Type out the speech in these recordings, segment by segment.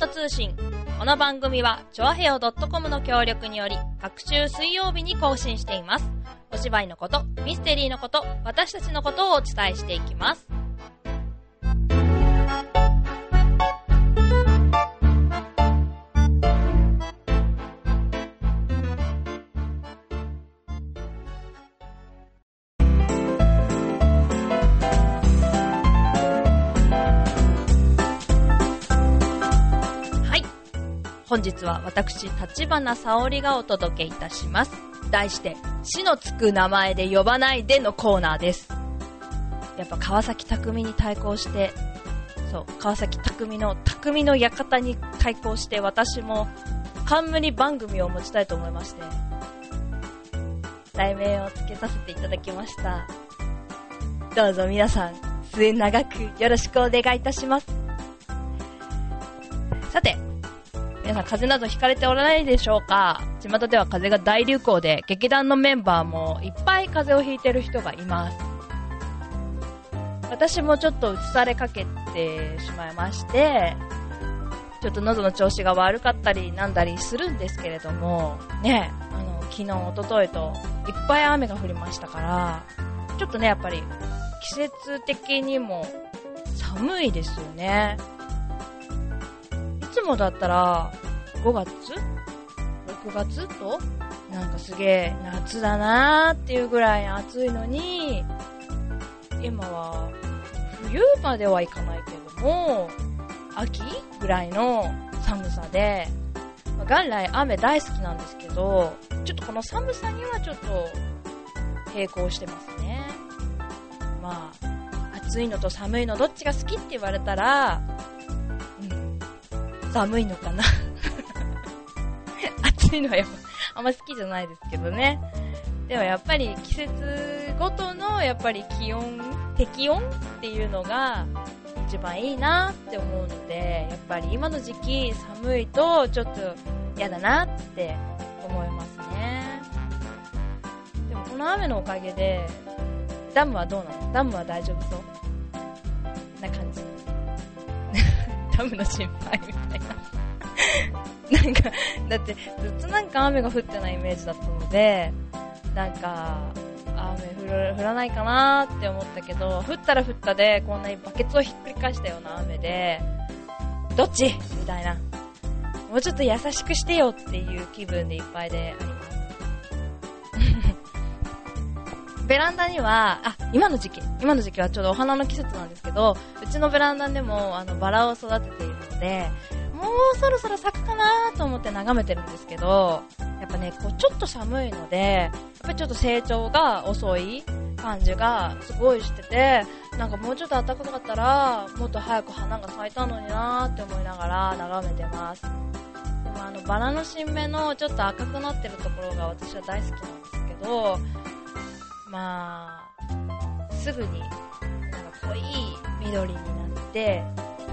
ト通信。この番組は、ちょあへよ .com の協力により、各週水曜日に更新しています。お芝居のこと、ミステリーのこと、私たちのことをお伝えしていきます。本日は私、立花沙織がお届けいたします。題して、死のつく名前で呼ばないでのコーナーです。やっぱ川崎匠に対抗して、そう、川崎匠の匠の館に対抗して私も冠番組を持ちたいと思いまして、題名を付けさせていただきました。どうぞ皆さん、末永くよろしくお願いいたします。さて、皆さん風邪などひかれておらないでしょうか？巷では風邪が大流行で、劇団のメンバーもいっぱい風邪をひいてる人がいます。私もちょっと移されかけてしまいまして、ちょっと喉の調子が悪かったりなんだりするんですけれども、ね、あの、昨日、一昨日といっぱい雨が降りましたから、ちょっとね、やっぱり季節的にも寒いですよね。いつもだったら5月 ?6 月と？なんかすげえ夏だなーっていうぐらい暑いのに、今は冬まではいかないけども、秋ぐらいの寒さで、まあ元来雨大好きなんですけど、ちょっとこの寒さにはちょっと並行してますね。まあ、暑いのと寒いのどっちが好きって言われたら、うん、寒いのかな。暑いのはやっぱあんま好きじゃないですけどね。でもやっぱり季節ごとのやっぱり気温、適温っていうのが一番いいなって思うので、やっぱり今の時期寒いとちょっと嫌だなって思いますね。でもこの雨のおかげで、ダムはどうなの？ダムは大丈夫そう？な感じ。ダムの心配。なんか、だってずっとなんか雨が降ってないイメージだったので、なんか、雨降る降らないかなって思ったけど、降ったら降ったで、こんなにバケツをひっくり返したような雨で、どっち？みたいな。もうちょっと優しくしてよっていう気分でいっぱいであります。ベランダには、あ、今の時期、今の時期はちょうどお花の季節なんですけど、うちのベランダでも、あの、バラを育てているので、もうそろそろ咲くかなと思って眺めてるんですけど、やっぱね、こう、ちょっと寒いので、やっぱりちょっと成長が遅い感じがすごいしてて、なんかもうちょっと暖かかったら、もっと早く花が咲いたのになーって思いながら眺めてます。でもあの、バラの新芽のちょっと赤くなってるところが私は大好きなんですけど、まあ、すぐに、なんか濃い緑になって、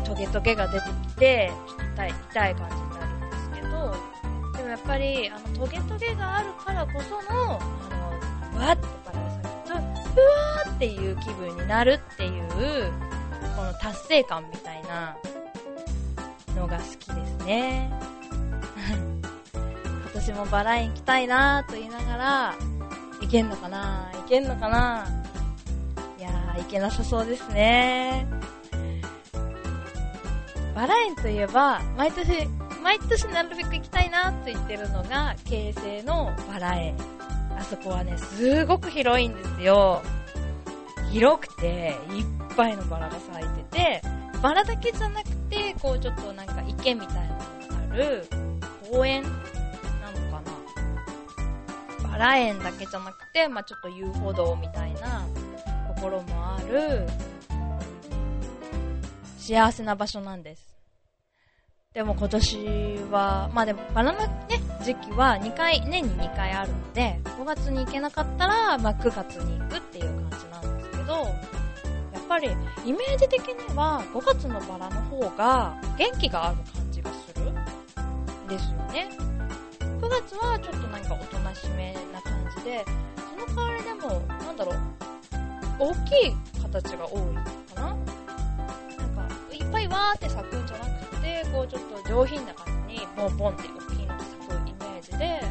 トゲトゲが出てきて、ちょっと痛い、痛い感じになるんですけど、でもやっぱり、あの、トゲトゲがあるからこその、あの、わってバラが咲くと、うわーっていう気分になるっていう、この達成感みたいなのが好きですね。今年もバラ園行きたいなーと言いながら、行けんのかないけんのかないやー、行けなさそうですね。バラ園といえば、毎年、毎年なるべく行きたいなと言ってるのが、京成のバラ園。あそこはね、すごく広いんですよ。広くて、いっぱいのバラが咲いてて、バラだけじゃなくて、こうちょっとなんか池みたいなのがある、公園なのかなバラ園だけじゃなくて、まあちょっと遊歩道みたいなところもある、幸せな場所なんです。でも今年は、まあでもバラのね、時期は2回、年に2回あるので、5月に行けなかったら、まあ9月に行くっていう感じなんですけど、やっぱりイメージ的には5月のバラの方が元気がある感じがするですよね。9月はちょっとなんかおとなしめな感じで、その代わりでも、なんだろう、大きい形が多いかななんか、いっぱいわーって咲くんじゃなくて、でこうちょっと上品な感じに、ボンボンって大きいのが咲くイメージで、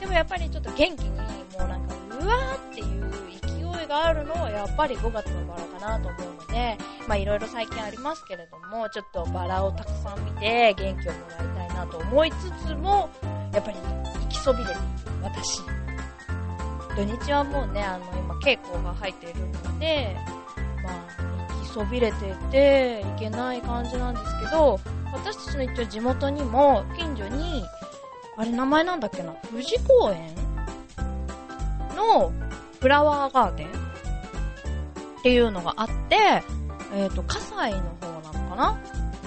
でもやっぱりちょっと元気に、もうなんか、うわーっていう勢いがあるのはやっぱり5月のバラかなと思うので、まあいろいろ最近ありますけれども、ちょっとバラをたくさん見て元気をもらいたいなと思いつつも、やっぱり行きそびれている私。土日はもうね、あの、今稽古が入っているので、まあ、行きそびれてて、行けない感じなんですけど、私たちの一応地元にも、近所に、あれ名前なんだっけな、富士公園のフラワーガーデンっていうのがあって、えっ、ー、と、葛西の方なのかな？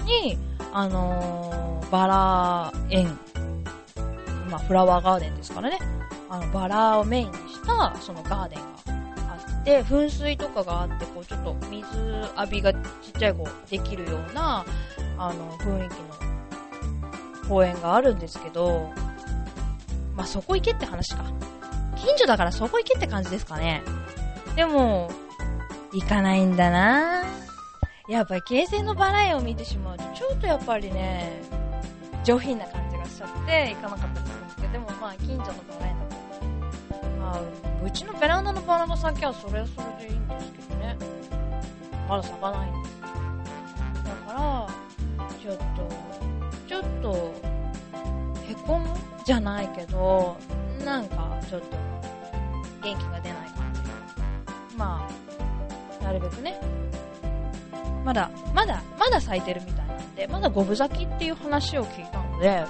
に、あのー、バラ園、まあ、フラワーガーデンですからね。あの、バラをメインにした、そのガーデンがあって、噴水とかがあって、こう、ちょっと水浴びがっちゃい子できるような、あの、雰囲気の公園があるんですけど、まあ、そこ行けって話か。近所だからそこ行けって感じですかね。でも、行かないんだなやっぱり京成のバラ園を見てしまうと、ちょっとやっぱりね、上品な感じがしちゃって、行かなかったりするんですけど、でもまあ、近所のバラ園だと、まあ、うちのベランダのバラが咲きはそれはそれでいいんですけどね。まだ咲かないんです。ちょっと、ちょっと、へこむじゃないけど、なんか、ちょっと、元気が出ない感じ。まあ、なるべくね、まだ、まだ、まだ咲いてるみたいなんで、まだ五分咲きっていう話を聞いたので、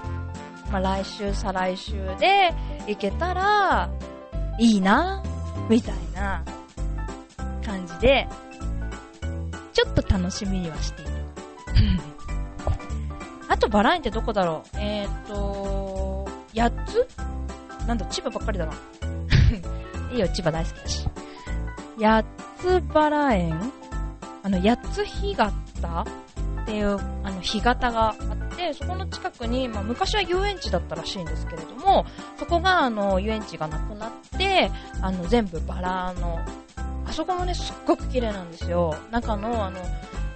まあ来週、再来週で行けたら、いいな、みたいな感じで、ちょっと楽しみにはしている。あとバラ園ってどこだろう？えー、っと、8つ？なんだ、千葉ばっかりだな。いいよ、千葉大好きだし。八つバラ園？あの、八つ干潟っていう、あの、干潟があって、そこの近くに、まあ、昔は遊園地だったらしいんですけれども、そこが、あの、遊園地がなくなって、あの、全部バラの、あそこもね、すっごく綺麗なんですよ。中の、あの、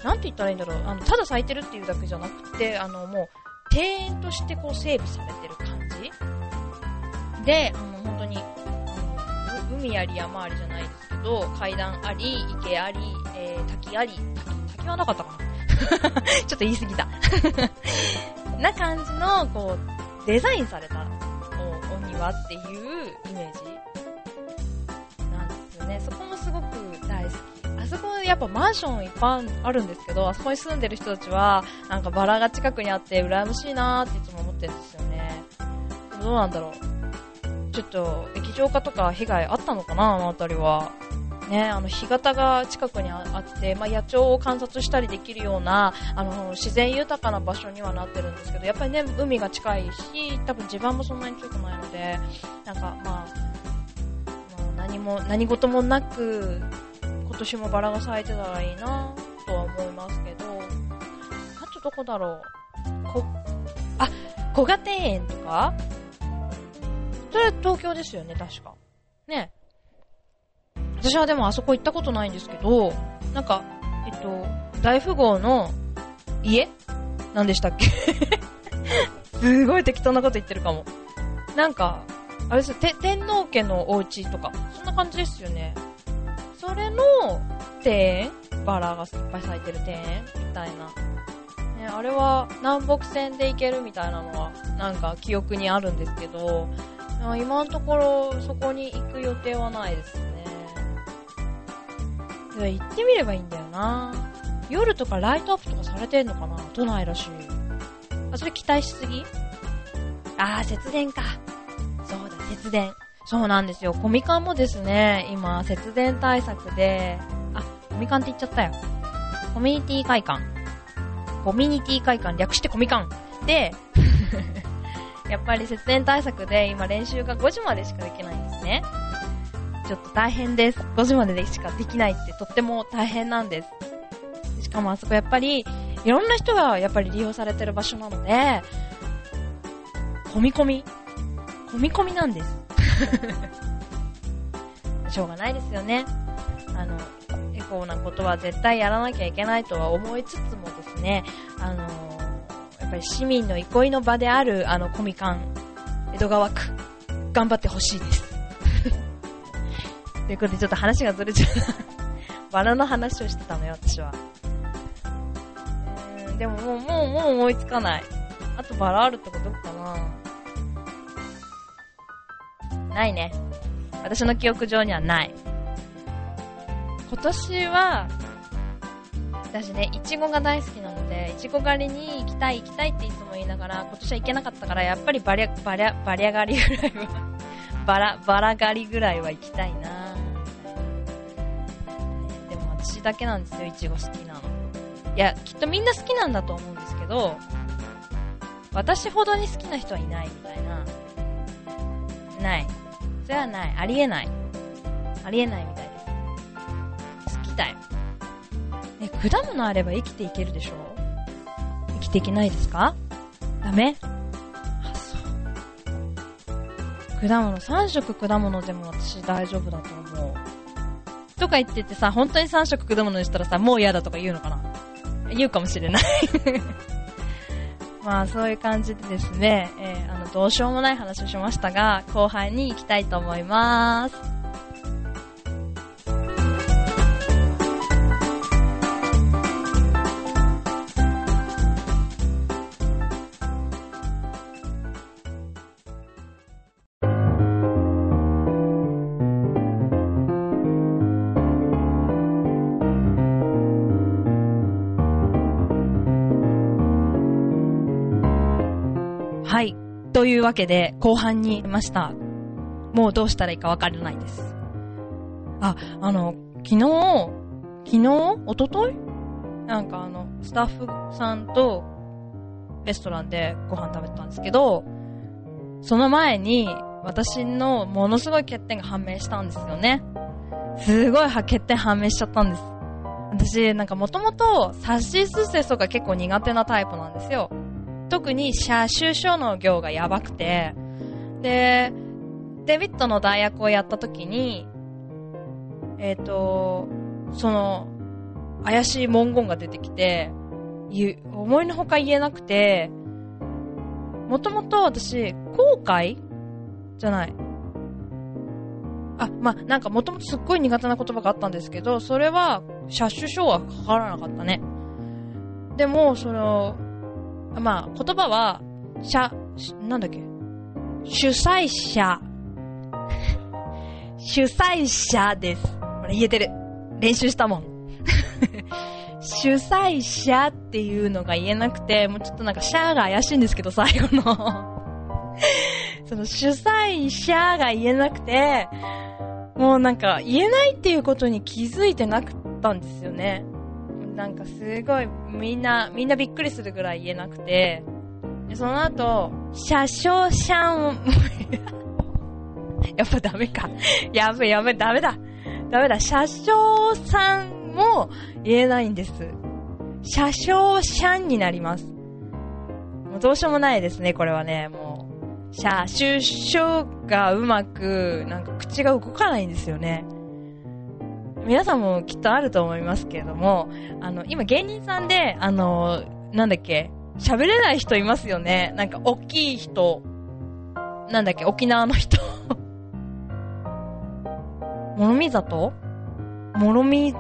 なんて言ったらいいんだろう、あの、ただ咲いてるっていうだけじゃなくて、あの、もう、庭園としてこう整備されてる感じ。で、あの、本当に、海あり山ありじゃないですけど、階段あり、池あり、えー、滝あり、滝、滝はなかったかな。ちょっと言い過ぎた。な感じの、こう、デザインされたおお庭っていうイメージ。やっぱマンションいっぱいあるんですけど、あそこに住んでる人たちは、なんかバラが近くにあって羨ましいなーっていつも思ってるんですよね。どうなんだろう。ちょっと、液状化とか被害あったのかなあの辺りは。ね、あの、干潟が近くにあって、まあ、野鳥を観察したりできるような、あの、自然豊かな場所にはなってるんですけど、やっぱりね、海が近いし、多分地盤もそんなに強くないので、なんか、まあ、まあ、何も、何事もなく、今年もバラが咲いてたらいいなとは思いますけど、あとどこだろう。こ、あ、小賀庭園とか？それは東京ですよね、確か。ね。私はでもあそこ行ったことないんですけど、なんか、えっと、大富豪の家？何でしたっけ？すごい適当なこと言ってるかも。なんか、あれですよ、天皇家のお家とか、そんな感じですよね。それの庭園バラがいっぱい咲いてる庭園みたいな。ね、あれは南北線で行けるみたいなのは、なんか記憶にあるんですけど、今のところそこに行く予定はないですね。行ってみればいいんだよな夜とかライトアップとかされてんのかな？都内らしい。あ、それ期待しすぎ？あー、節電か。そうだ、節電。そうなんですよ。コミカンもですね、今、節電対策で、あ、コミカンって言っちゃったよ。コミュニティ会館。コミュニティ会館、略してコミカン。で、やっぱり節電対策で今練習が5時までしかできないんですね。ちょっと大変です。5時まででしかできないってとっても大変なんです。しかもあそこやっぱり、いろんな人がやっぱり利用されてる場所なので、込み込み、込み込みなんです。しょうがないですよね。あの、エコーなことは絶対やらなきゃいけないとは思いつつもですね、あの、やっぱり市民の憩いの場である、あの、コミカン、江戸川区、頑張ってほしいです。ということで、ちょっと話がずれちゃう。バラの話をしてたのよ、私は。でももう、もう、もう思いつかない。あとバラあるってこかなないね。私の記憶上にはない。今年は、私ね、いちごが大好きなので、いちご狩りに行きたい行きたいっていつも言いながら、今年は行けなかったから、やっぱりバリャ、バリャ、バリャ狩りぐらいは バラ、バラ狩りぐらいは行きたいなでも私だけなんですよ、いちご好きなの。いや、きっとみんな好きなんだと思うんですけど、私ほどに好きな人はいないみたいな。ない。それはない。ありえない。ありえないみたいです。好きだよ。ね、果物あれば生きていけるでしょ？生きていけないですか？ダメ？あ、そう。果物、3食果物でも私大丈夫だと思う。とか言っててさ、本当に3食果物にしたらさ、もう嫌だとか言うのかな？言うかもしれないまあそういう感じでですね、えー、あのどうしようもない話をしましたが、後半に行きたいと思います。というわけで、後半にいました。もうどうしたらいいかわからないです。あ、あの、昨日、昨日一昨日？なんかあの、スタッフさんとレストランでご飯食べたんですけど、その前に私のものすごい欠点が判明したんですよね。すごい欠点判明しちゃったんです。私、なんかもともと、サッシスセソが結構苦手なタイプなんですよ。特に車種書の行がやばくて、で、デビットの代役をやった時に、えっ、ー、と、その、怪しい文言が出てきて、思いのほか言えなくて、もともと私、後悔？じゃない。あ、まあなんかもともとすっごい苦手な言葉があったんですけど、それは、車種書はかからなかったね。でも、その、まあ、言葉は、しゃ、なんだっけ？主催者。主催者です。これ言えてる。練習したもん。主催者っていうのが言えなくて、もうちょっとなんかシャーが怪しいんですけど、最後の その主催者が言えなくて、もうなんか言えないっていうことに気づいてなかったんですよね。なんかすごいみんな、みんなびっくりするぐらい言えなくて、でその後、車掌シャンを やっぱダメか。やべやべ、ダメだ。ダメだ。車掌さんも言えないんです。車掌シャンになります。もうどうしようもないですね、これはね。もう、車種書がうまく、なんか口が動かないんですよね。皆さんもきっとあると思いますけれども、あの、今芸人さんで、あの、なんだっけ、喋れない人いますよね。なんか、大きい人。なんだっけ、沖縄の人。もろみ里？もろみ、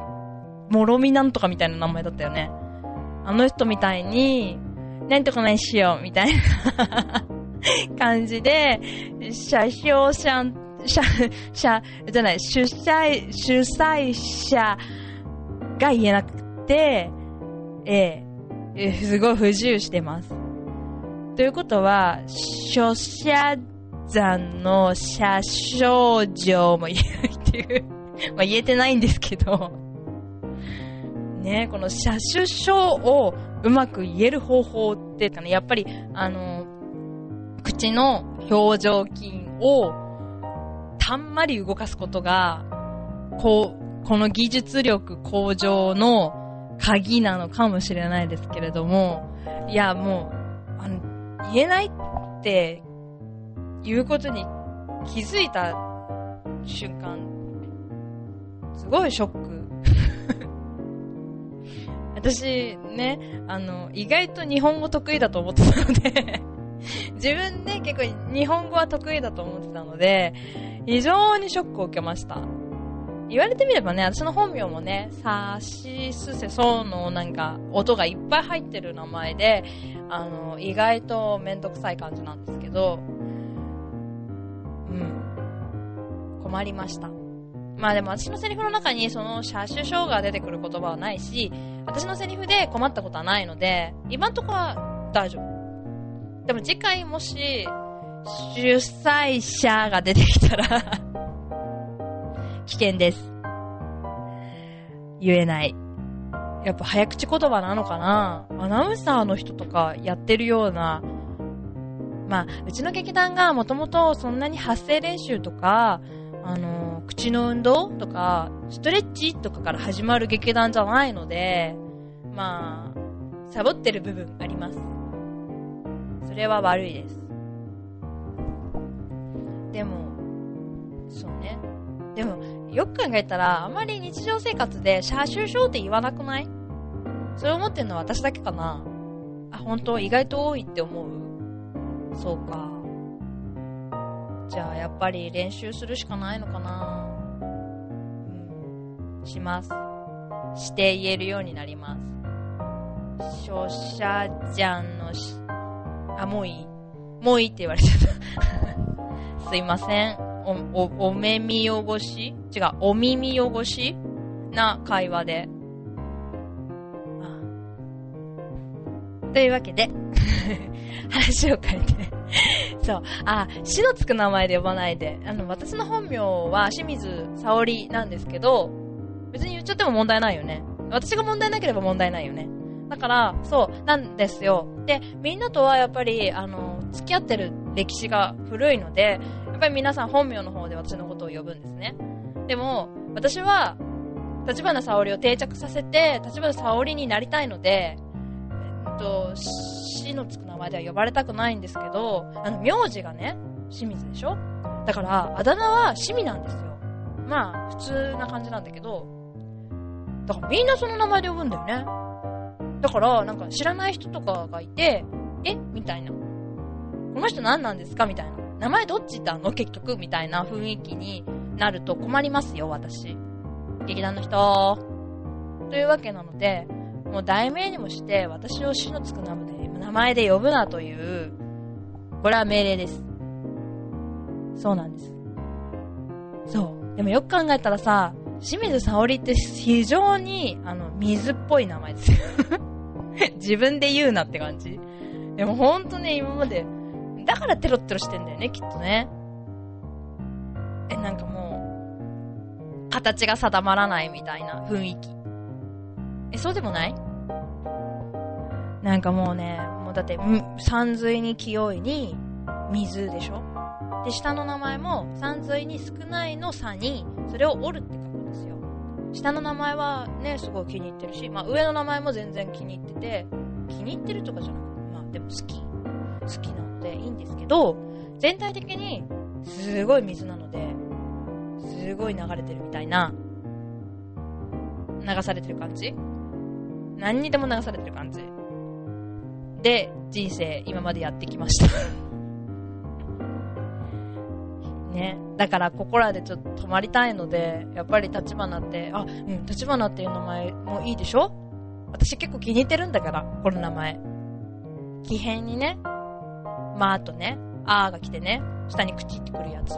もろみなんとかみたいな名前だったよね。あの人みたいに、なんとかないしよう、みたいな 感じで、車掌さん者、者、じゃない、主催、主催者が言えなくて、ええすごい不自由してます。ということは、初者山の車掌状も言えないっていう。まあ言えてないんですけど。ね、この車種書をうまく言える方法ってかね、やっぱり、あの、口の表情筋をたんまり動かすことが、こう、この技術力向上の鍵なのかもしれないですけれども、いや、もう、あの、言えないっていうことに気づいた瞬間、すごいショック。私ね、あの、意外と日本語得意だと思ってたので自分で結構日本語は得意だと思ってたので、非常にショックを受けました。言われてみればね、私の本名もね、さしすせそうのなんか音がいっぱい入ってる名前で、あの、意外とめんどくさい感じなんですけど、うん。困りました。まあでも私のセリフの中にその車種証が出てくる言葉はないし、私のセリフで困ったことはないので、今んとこは大丈夫。でも次回もし、主催者が出てきたら危険です。言えない。やっぱ早口言葉なのかな？アナウンサーの人とかやってるような、まあ、うちの劇団がもともとそんなに発声練習とか、あの、口の運動とか、ストレッチとかから始まる劇団じゃないので、まあ、サボってる部分あります。それは悪いです。でも、そうね。でも、よく考えたら、あまり日常生活で、シャーシューショーって言わなくない？それ思ってるのは私だけかなあ、本当？意外と多いって思う？そうか。じゃあ、やっぱり練習するしかないのかなうん。します。して言えるようになります。初者じゃんのし、あ、もういいもういいって言われちゃったすいません。お、お、お目見汚し？違う、お耳汚し？な会話で。というわけで 話を変えてそう。あ、死のつく名前で呼ばないで。あの、私の本名は清水沙織なんですけど、別に言っちゃっても問題ないよね。私が問題なければ問題ないよね。だから、そう、なんですよ。で、みんなとはやっぱり、あの、付き合ってる歴史が古いので、やっぱり皆さん本名の方で私のことを呼ぶんですね。でも、私は、立花沙織を定着させて、立花沙織になりたいので、えっと、死のつく名前では呼ばれたくないんですけど、あの、名字がね、清水でしょ？だから、あだ名は清水なんですよ。まあ、普通な感じなんだけど、だからみんなその名前で呼ぶんだよね。だから、なんか知らない人とかがいて、え？みたいな。この人何なんですか？みたいな。名前どっち？ってあの結局みたいな雰囲気になると困りますよ、私。劇団の人。というわけなので、もう題名にもして、私を死のつく名前で呼ぶなという、これは命令です。そうなんです。そう。でもよく考えたらさ、清水沙織って非常に、あの、水っぽい名前ですよ 自分で言うなって感じ。でもほんとね、今まで、だからテロッテロしてんだよね、きっとね。え、なんかもう、形が定まらないみたいな雰囲気。え、そうでもない？なんかもうね、もうだって、山水に清いに、水でしょ？で、下の名前も、山水に少ないの差に、それを折るって書くんですよ。下の名前はね、すごい気に入ってるし、まあ上の名前も全然気に入ってて、気に入ってるとかじゃなくて、まあでも好き。好きなのでいいんですけど、全体的に、すごい水なので、すごい流れてるみたいな、流されてる感じ？何にでも流されてる感じ？で、人生今までやってきました ね。だからここらでちょっと泊まりたいので、やっぱり立花って、あ、うん、立花っていう名前もいいでしょ？私結構気に入ってるんだから、この名前。奇変にね、まあとね、あーが来てね、下に口ってくるやつ。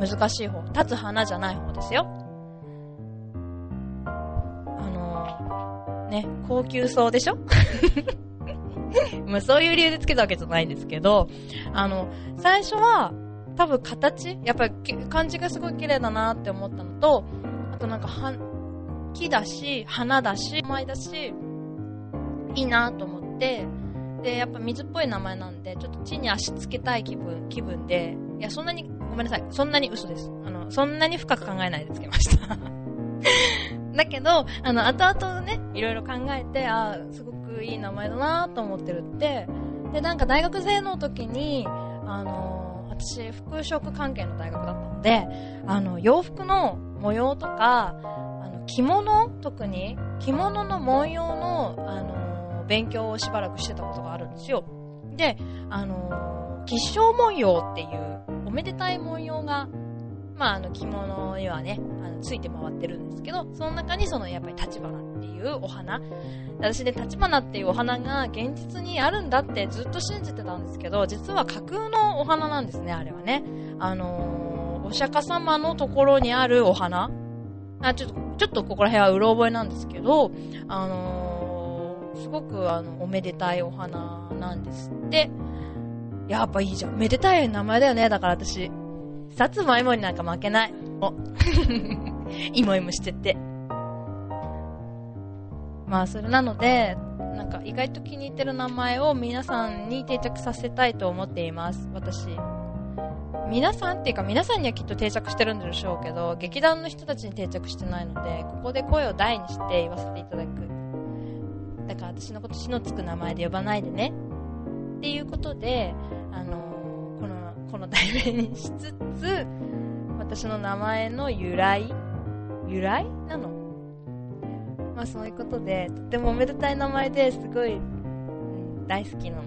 難しい方。立つ花じゃない方ですよ。あのー、ね、高級そうでしょ？まあそういう理由でつけたわけじゃないんですけど、あの、最初は、多分形やっぱり漢字がすごい綺麗だなって思ったのと、あとなんかは、木だし、花だし、前だし、いいなと思って、で、やっぱ水っぽい名前なんで、ちょっと地に足つけたい気分、気分で、いや、そんなに、ごめんなさい、そんなに嘘です。あの、そんなに深く考えないでつけました。だけど、あの、後々ね、いろいろ考えて、ああ、すごくいい名前だなと思ってるって、で、なんか大学生の時に、あの、私、服飾関係の大学だったので、あの、洋服の模様とか、あの、着物？特に？着物の文様の、あの、勉強をしばらくしてたことがあるんですよ。で、あのー、吉祥文様っていうおめでたい文様が、まあ、あの着物にはね、あのついて回ってるんですけど、その中にそのやっぱり立花っていうお花、私で立花っていうお花が現実にあるんだってずっと信じてたんですけど、実は架空のお花なんですね、あれはね。あのー、お釈迦様のところにあるお花あ、ちょっと、ちょっとここら辺はうろ覚えなんですけど、あのー、すごくあの、おめでたいお花なんですって。やっぱいいじゃん。めでたい名前だよね、だから私。さつまいもになんか負けない。お。いもいもしてて。まあ、それなので、なんか意外と気に入ってる名前を皆さんに定着させたいと思っています、私。皆さんっていうか皆さんにはきっと定着してるんでしょうけど、劇団の人たちに定着してないので、ここで声を大にして言わせていただく。だから私のこと死のつく名前で呼ばないでね。っていうことで、あのー、この、この題名にしつつ、私の名前の由来由来？なの？まあそういうことで、とてもおめでたい名前ですごい、うん、大好きなの。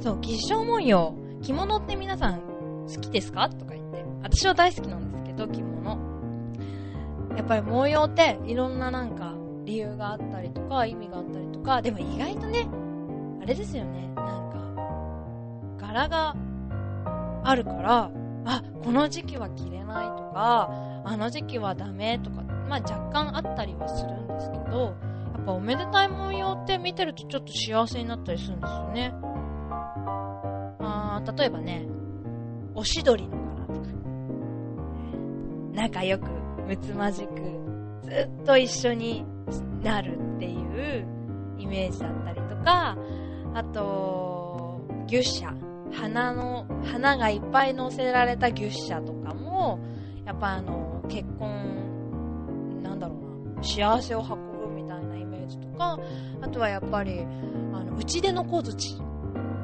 そう、吉祥文様。着物って皆さん好きですか？とか言って。私は大好きなんですけど、着物。やっぱり模様っていろんななんか理由があったりとか、意味があったりとか、でも意外とね、あれですよね、なんか、柄があるから、あ、この時期は着れないとか、あの時期はダメとか、まあ若干あったりはするんですけど、やっぱおめでたい模様って見てるとちょっと幸せになったりするんですよね。あ例えばね、おしどりの柄とか、仲良く、むつまじく、ずっと一緒になるっていうイメージだったりとか、あと、牛舎。花の、花がいっぱい乗せられた牛舎とかも、やっぱあの、結婚、なんだろうな、幸せを運ぶみたいなイメージとか、あとはやっぱり、あの、内出の小槌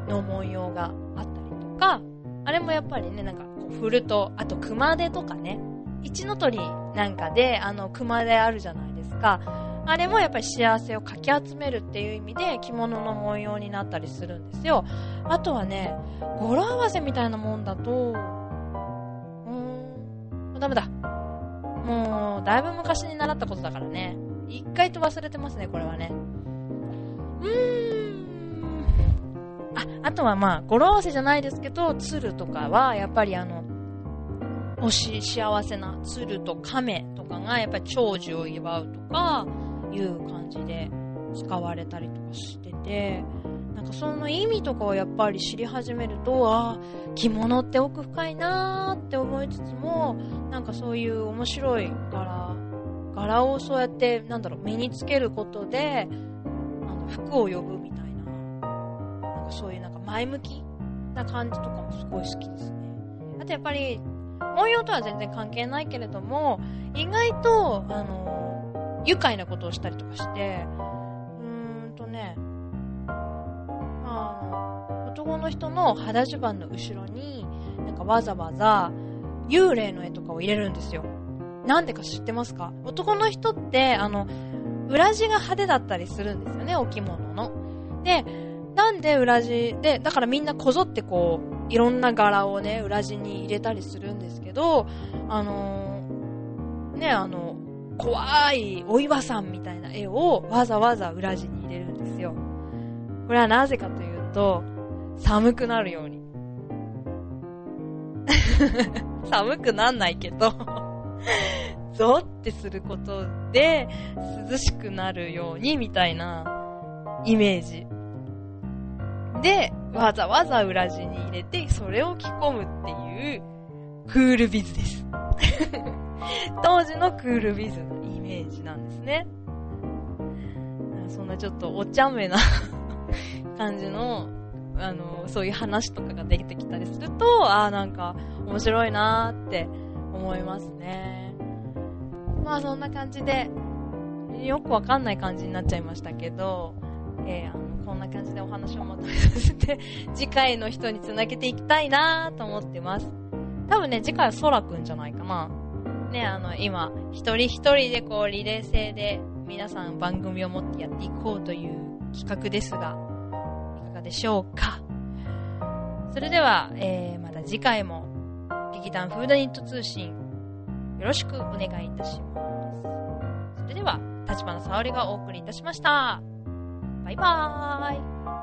の文様があったりとか、あれもやっぱりね、なんか振ると、あと熊手とかね、一の鳥なんかで、あの熊手あるじゃないですか。あれもやっぱり幸せをかき集めるっていう意味で着物の文様になったりするんですよ。あとはね、語呂合わせみたいなもんだと、うーん、ダメだ。もう、だいぶ昔に習ったことだからね。一回と忘れてますね、これはね。うーん。あ、あとはまあ、語呂合わせじゃないですけど、鶴とかは、やっぱりあの、おし、幸せな鶴と亀とかが、やっぱり長寿を祝うとか、いう感じで使われたりとかしてて、なんかその意味とかをやっぱり知り始めると、ああ、着物って奥深いなーって思いつつも、なんかそういう面白い柄、柄をそうやって、なんだろう、身につけることで、あの服を呼ぶみたいな。なんかそういうなんか前向きな感じとかもすごい好きですね。あとやっぱり、文様とは全然関係ないけれども、意外と、あの、愉快なことをしたりとかして、うーんとね、あ、男の人の肌襦袢の後ろに、なんかわざわざ幽霊の絵とかを入れるんですよ。なんでか知ってますか？男の人って、あの、裏地が派手だったりするんですよね、お着物の。で、なんで裏地で、だからみんなこぞってこう、いろんな柄をね、裏地に入れたりするんですけど、あのー、ね、あの、怖いお岩さんみたいな絵をわざわざ裏地に入れるんですよ。これはなぜかというと、寒くなるように。寒くなんないけどゾってすることで涼しくなるようにみたいなイメージ。で、わざわざ裏地に入れて、それを着込むっていう、クールビズです。当時のクールビズのイメージなんですね。そんなちょっとお茶目な 感じの、あの、そういう話とかが出てきたりすると、ああ、なんか面白いなーって思いますね。まあそんな感じで、よくわかんない感じになっちゃいましたけど、えー、あのこんな感じでお話をまとめさせて、次回の人につなげていきたいなと思ってます。多分ね、次回はソラくんじゃないかな。ね、あの、今、一人一人でこう、リレー制で皆さん番組を持ってやっていこうという企画ですが、いかがでしょうか？それでは、えー、また次回も、劇団フーダニット通信、よろしくお願いいたします。それでは、立花沙織がお送りいたしました。バイバーイ。